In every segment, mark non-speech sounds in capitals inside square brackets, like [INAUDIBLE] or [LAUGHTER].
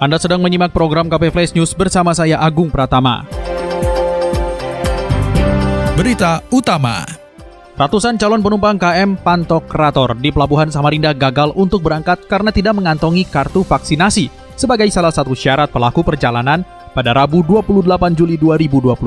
Anda sedang menyimak program KP Flash News bersama saya Agung Pratama. Berita utama. Ratusan calon penumpang KM Pantokrator di Pelabuhan Samarinda gagal untuk berangkat karena tidak mengantongi kartu vaksinasi sebagai salah satu syarat pelaku perjalanan pada Rabu 28 Juli 2021.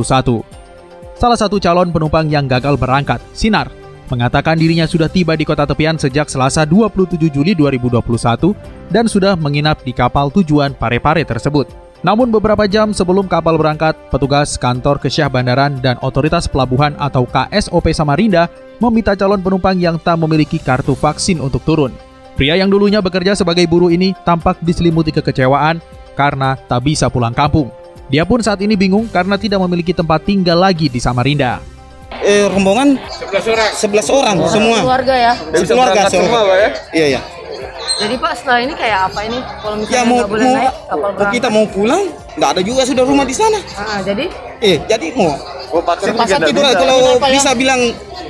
Salah satu calon penumpang yang gagal berangkat, Sinar, mengatakan dirinya sudah tiba di kota tepian sejak Selasa 27 Juli 2021 dan sudah menginap di kapal tujuan Parepare tersebut. Namun beberapa jam sebelum kapal berangkat, petugas kantor Kesyah Bandaran dan Otoritas Pelabuhan atau KSOP Samarinda meminta calon penumpang yang tak memiliki kartu vaksin untuk turun. Pria yang dulunya bekerja sebagai buruh ini tampak diselimuti kekecewaan karena tak bisa pulang kampung. Dia pun saat ini bingung karena tidak memiliki tempat tinggal lagi di Samarinda eh, rombongan 11 orang, 11 orang semua. Keluarga ya. Keluarga semua, Pak ya? Iya, iya. Jadi Pak setelah ini kayak apa ini? Kalau misalnya Ya mau, boleh mau naik kapal berangkat. kita mau pulang, nggak ada juga sudah rumah di sana. Ah, jadi Eh, jadi mau Sepasang tidur kalau bisa bilang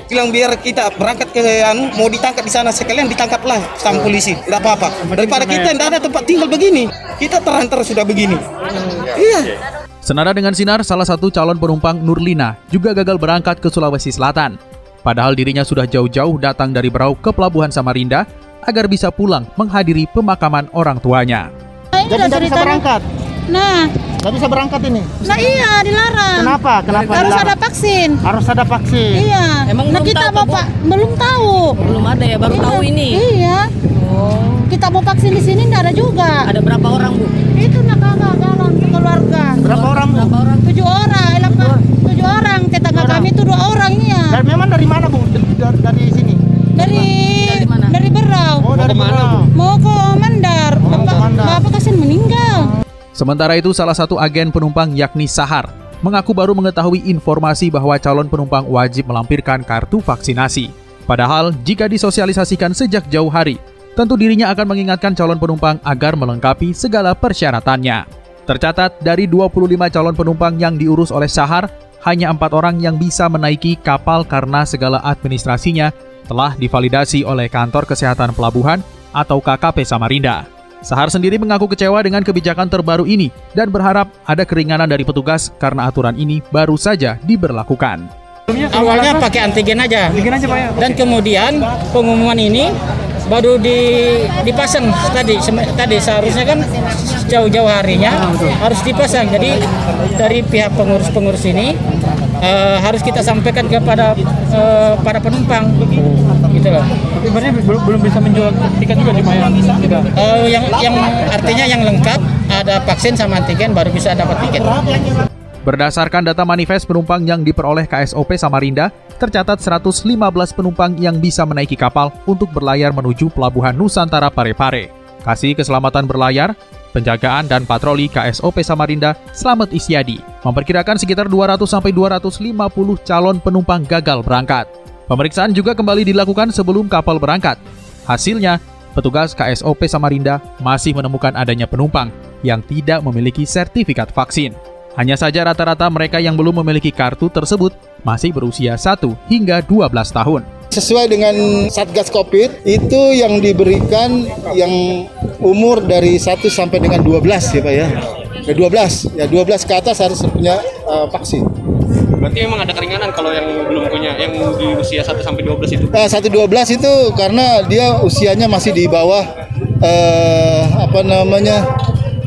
bilang biar kita berangkat ke anu mau ditangkap di sana sekalian ditangkaplah sama polisi tidak apa-apa daripada kita tidak ada tempat tinggal begini kita terlantar sudah begini iya Senada dengan Sinar, salah satu calon penumpang Nurlina juga gagal berangkat ke Sulawesi Selatan. Padahal dirinya sudah jauh-jauh datang dari Berau ke Pelabuhan Samarinda agar bisa pulang menghadiri pemakaman orang tuanya. Jadi nggak bisa berangkat? Nah, Nggak bisa berangkat ini? nah iya dilarang. Kenapa? Kenapa Harus dilarang? ada vaksin. Harus ada vaksin. Iya. Emang nah belum kita tahu, mau pak belum tahu. belum ada ya, baru Iya. tahu ini. Iya. Oh. Kita mau vaksin di sini nggak ada juga. Ada berapa orang, Bu? Itu keluarga. Berapa orang? Bu? Berapa orang? Tujuh orang, elang Pak. Tujuh orang. Tetangga Orang. kami itu dua orang iya. Dan memang dari mana bu? Dari, dari, dari sini? Dari Dari mana? dari Berau. Oh dari mana? Mau ke Mandar. Oh, mau ke Bapak, Mandar. Bapak kasihan meninggal. Sementara itu, salah satu agen penumpang yakni Sahar mengaku baru mengetahui informasi bahwa calon penumpang wajib melampirkan kartu vaksinasi. Padahal, jika disosialisasikan sejak jauh hari, tentu dirinya akan mengingatkan calon penumpang agar melengkapi segala persyaratannya. Tercatat dari 25 calon penumpang yang diurus oleh Sahar, hanya empat orang yang bisa menaiki kapal karena segala administrasinya telah divalidasi oleh Kantor Kesehatan Pelabuhan atau KKP Samarinda. Sahar sendiri mengaku kecewa dengan kebijakan terbaru ini dan berharap ada keringanan dari petugas karena aturan ini baru saja diberlakukan. awalnya pakai antigen aja ya? dan kemudian pengumuman ini baru di, dipasang tadi sem- tadi seharusnya kan jauh-jauh harinya harus dipasang. Jadi dari pihak pengurus-pengurus ini eh, harus kita sampaikan kepada eh, para penumpang. Gitu loh. Berarti belum, belum bisa menjual tiket juga di kita. Eh, yang yang artinya yang lengkap ada vaksin sama antigen baru bisa dapat tiket Berdasarkan data manifest penumpang yang diperoleh KSOP Samarinda, tercatat 115 penumpang yang bisa menaiki kapal untuk berlayar menuju Pelabuhan Nusantara Parepare. Kasih Keselamatan Berlayar, Penjagaan dan Patroli KSOP Samarinda, Slamet Isyadi, memperkirakan sekitar 200-250 calon penumpang gagal berangkat. Pemeriksaan juga kembali dilakukan sebelum kapal berangkat. Hasilnya, petugas KSOP Samarinda masih menemukan adanya penumpang yang tidak memiliki sertifikat vaksin. Hanya saja rata-rata mereka yang belum memiliki kartu tersebut masih berusia 1 hingga 12 tahun. Sesuai dengan Satgas Covid itu yang diberikan yang umur dari 1 sampai dengan 12 ya Pak ya. Ya 12, ya 12 ke atas harus punya uh, vaksin. Berarti memang ada keringanan kalau yang belum punya, yang di usia 1 sampai 12 itu. Nah, 1 12 itu karena dia usianya masih di bawah eh, apa namanya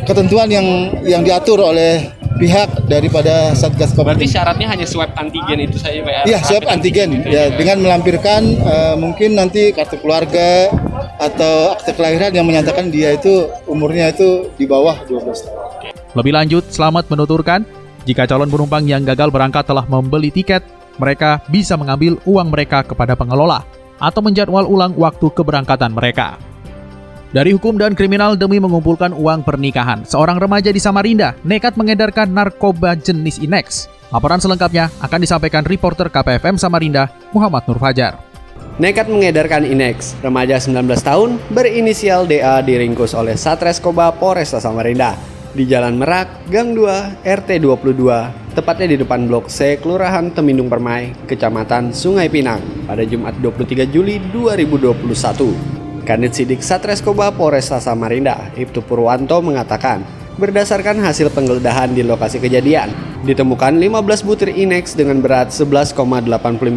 ketentuan yang yang diatur oleh pihak daripada Satgas Covid. Berarti syaratnya hanya swab antigen itu saja Pak ya? Iya, swab Rapid antigen itu ya dengan melampirkan eh, mungkin nanti kartu keluarga atau akte kelahiran yang menyatakan dia itu umurnya itu di bawah 12 tahun. Lebih lanjut, Selamat menuturkan, jika calon penumpang yang gagal berangkat telah membeli tiket, mereka bisa mengambil uang mereka kepada pengelola atau menjadwal ulang waktu keberangkatan mereka. Dari hukum dan kriminal demi mengumpulkan uang pernikahan, seorang remaja di Samarinda nekat mengedarkan narkoba jenis Inex. Laporan selengkapnya akan disampaikan reporter KPFM Samarinda, Muhammad Nur Fajar. Nekat mengedarkan Inex, remaja 19 tahun berinisial DA diringkus oleh Satreskoba Polresta Samarinda di Jalan Merak, Gang 2, RT 22, tepatnya di depan Blok C, Kelurahan Temindung Permai, Kecamatan Sungai Pinang, pada Jumat 23 Juli 2021. Kanit Sidik Satreskoba Polresta Samarinda, Ibtu Purwanto mengatakan, berdasarkan hasil penggeledahan di lokasi kejadian, ditemukan 15 butir Inex dengan berat 11,85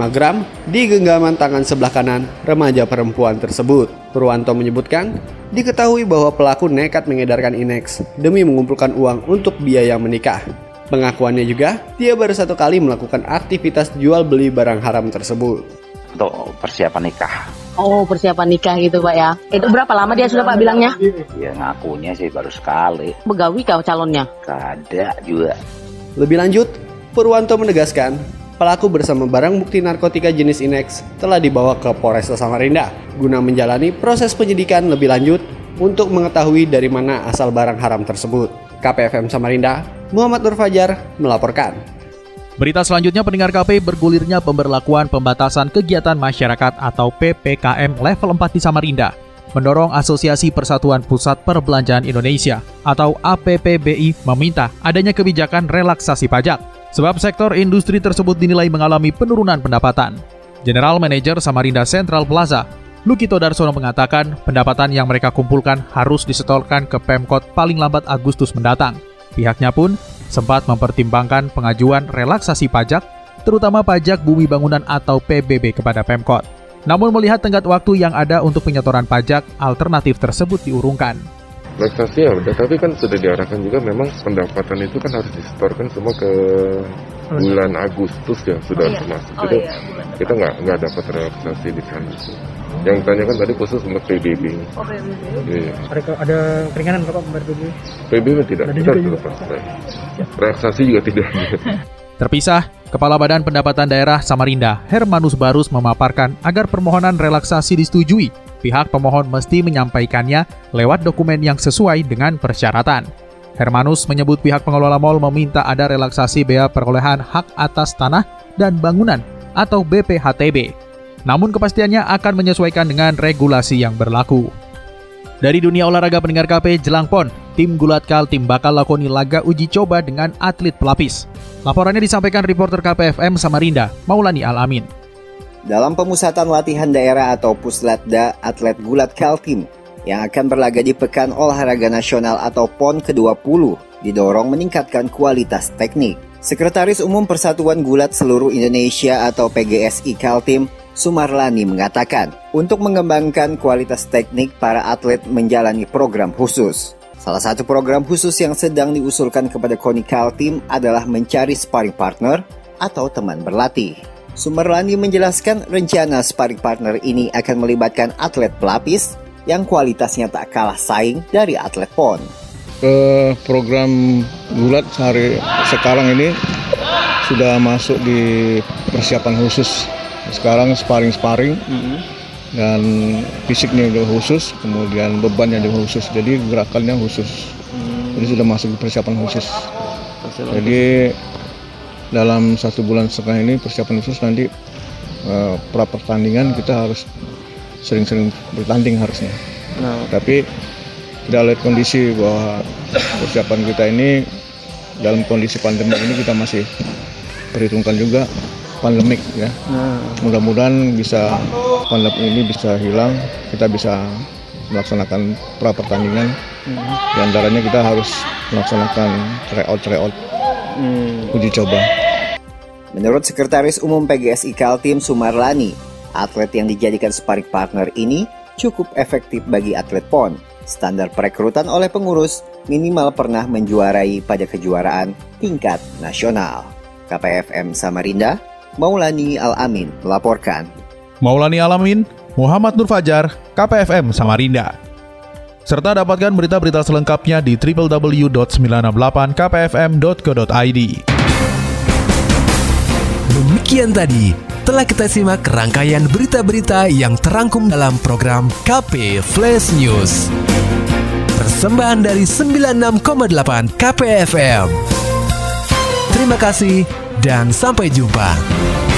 gram di genggaman tangan sebelah kanan remaja perempuan tersebut. Purwanto menyebutkan, diketahui bahwa pelaku nekat mengedarkan Inex demi mengumpulkan uang untuk biaya menikah. Pengakuannya juga, dia baru satu kali melakukan aktivitas jual beli barang haram tersebut. Untuk persiapan nikah. Oh, persiapan nikah gitu, Pak ya. Itu berapa lama dia sudah Pak bilangnya? Ya ngakunya sih baru sekali. Begawi kau calonnya? Kada juga. Lebih lanjut, Purwanto menegaskan, pelaku bersama barang bukti narkotika jenis Inex telah dibawa ke Polresta Samarinda guna menjalani proses penyidikan lebih lanjut untuk mengetahui dari mana asal barang haram tersebut. KPFM Samarinda, Muhammad Nur Fajar melaporkan. Berita selanjutnya pendengar KP bergulirnya pemberlakuan pembatasan kegiatan masyarakat atau PPKM level 4 di Samarinda mendorong Asosiasi Persatuan Pusat Perbelanjaan Indonesia atau APPBI meminta adanya kebijakan relaksasi pajak sebab sektor industri tersebut dinilai mengalami penurunan pendapatan. General Manager Samarinda Central Plaza, Lukito Darsono mengatakan pendapatan yang mereka kumpulkan harus disetorkan ke Pemkot paling lambat Agustus mendatang. Pihaknya pun sempat mempertimbangkan pengajuan relaksasi pajak, terutama pajak bumi bangunan atau PBB kepada Pemkot. Namun melihat tenggat waktu yang ada untuk penyetoran pajak, alternatif tersebut diurungkan. Relaksasi ya udah, tapi kan sudah diarahkan juga memang pendapatan itu kan harus disetorkan semua ke bulan Agustus ya sudah oh, iya. masuk. Oh, iya. kita nggak nggak dapat relaksasi di sana. Yang ditanyakan tadi khusus untuk PBB. Oh PBB. Iya. Ada, ada keringanan Bapak membayar PBB? PBB tidak. Ada kita tetap Relaksasi juga tidak. [LAUGHS] Terpisah, Kepala Badan Pendapatan Daerah Samarinda, Hermanus Barus memaparkan agar permohonan relaksasi disetujui, pihak pemohon mesti menyampaikannya lewat dokumen yang sesuai dengan persyaratan. Hermanus menyebut pihak pengelola mal meminta ada relaksasi bea perolehan hak atas tanah dan bangunan atau BPHTB. Namun kepastiannya akan menyesuaikan dengan regulasi yang berlaku. Dari dunia olahraga pendengar KP Jelang PON, tim Gulat Kaltim bakal lakoni laga uji coba dengan atlet pelapis. Laporannya disampaikan reporter KPFM Samarinda, Maulani Alamin. Dalam pemusatan latihan daerah atau Puslatda atlet Gulat Kaltim yang akan berlaga di Pekan Olahraga Nasional atau PON ke-20 didorong meningkatkan kualitas teknik. Sekretaris Umum Persatuan Gulat Seluruh Indonesia atau PGSI Kaltim, Sumarlani mengatakan, untuk mengembangkan kualitas teknik para atlet menjalani program khusus. Salah satu program khusus yang sedang diusulkan kepada KONI Kaltim adalah mencari sparring partner atau teman berlatih. Sumarlani menjelaskan rencana sparring partner ini akan melibatkan atlet pelapis yang kualitasnya tak kalah saing dari atlet PON. Uh, program gulat sehari sekarang ini sudah masuk di persiapan khusus sekarang sparring-sparring mm-hmm. dan fisiknya juga khusus, kemudian bebannya juga khusus, jadi gerakannya khusus. Mm. Jadi sudah masuk persiapan khusus. Persiapan jadi khusus. dalam satu bulan setengah ini persiapan khusus nanti uh, pra pertandingan kita harus sering-sering bertanding harusnya. Nah. Tapi kita lihat kondisi bahwa persiapan kita ini dalam kondisi pandemi ini kita masih perhitungkan juga pandemik ya. Nah. Mudah-mudahan bisa pandemi ini bisa hilang, kita bisa melaksanakan pra pertandingan. Hmm. Di antaranya kita harus melaksanakan tryout tryout hmm. uji coba. Menurut Sekretaris Umum PGSI Kaltim Sumarlani, atlet yang dijadikan sparring partner ini cukup efektif bagi atlet PON. Standar perekrutan oleh pengurus minimal pernah menjuarai pada kejuaraan tingkat nasional. KPFM Samarinda, Maulani Al-Amin melaporkan. Maulani Al-Amin, Muhammad Nur Fajar, KPFM Samarinda. Serta dapatkan berita-berita selengkapnya di www.968kpfm.co.id. Demikian tadi telah kita simak rangkaian berita-berita yang terangkum dalam program KP Flash News. Persembahan dari 96,8 KPFM. Terima kasih dan sampai jumpa.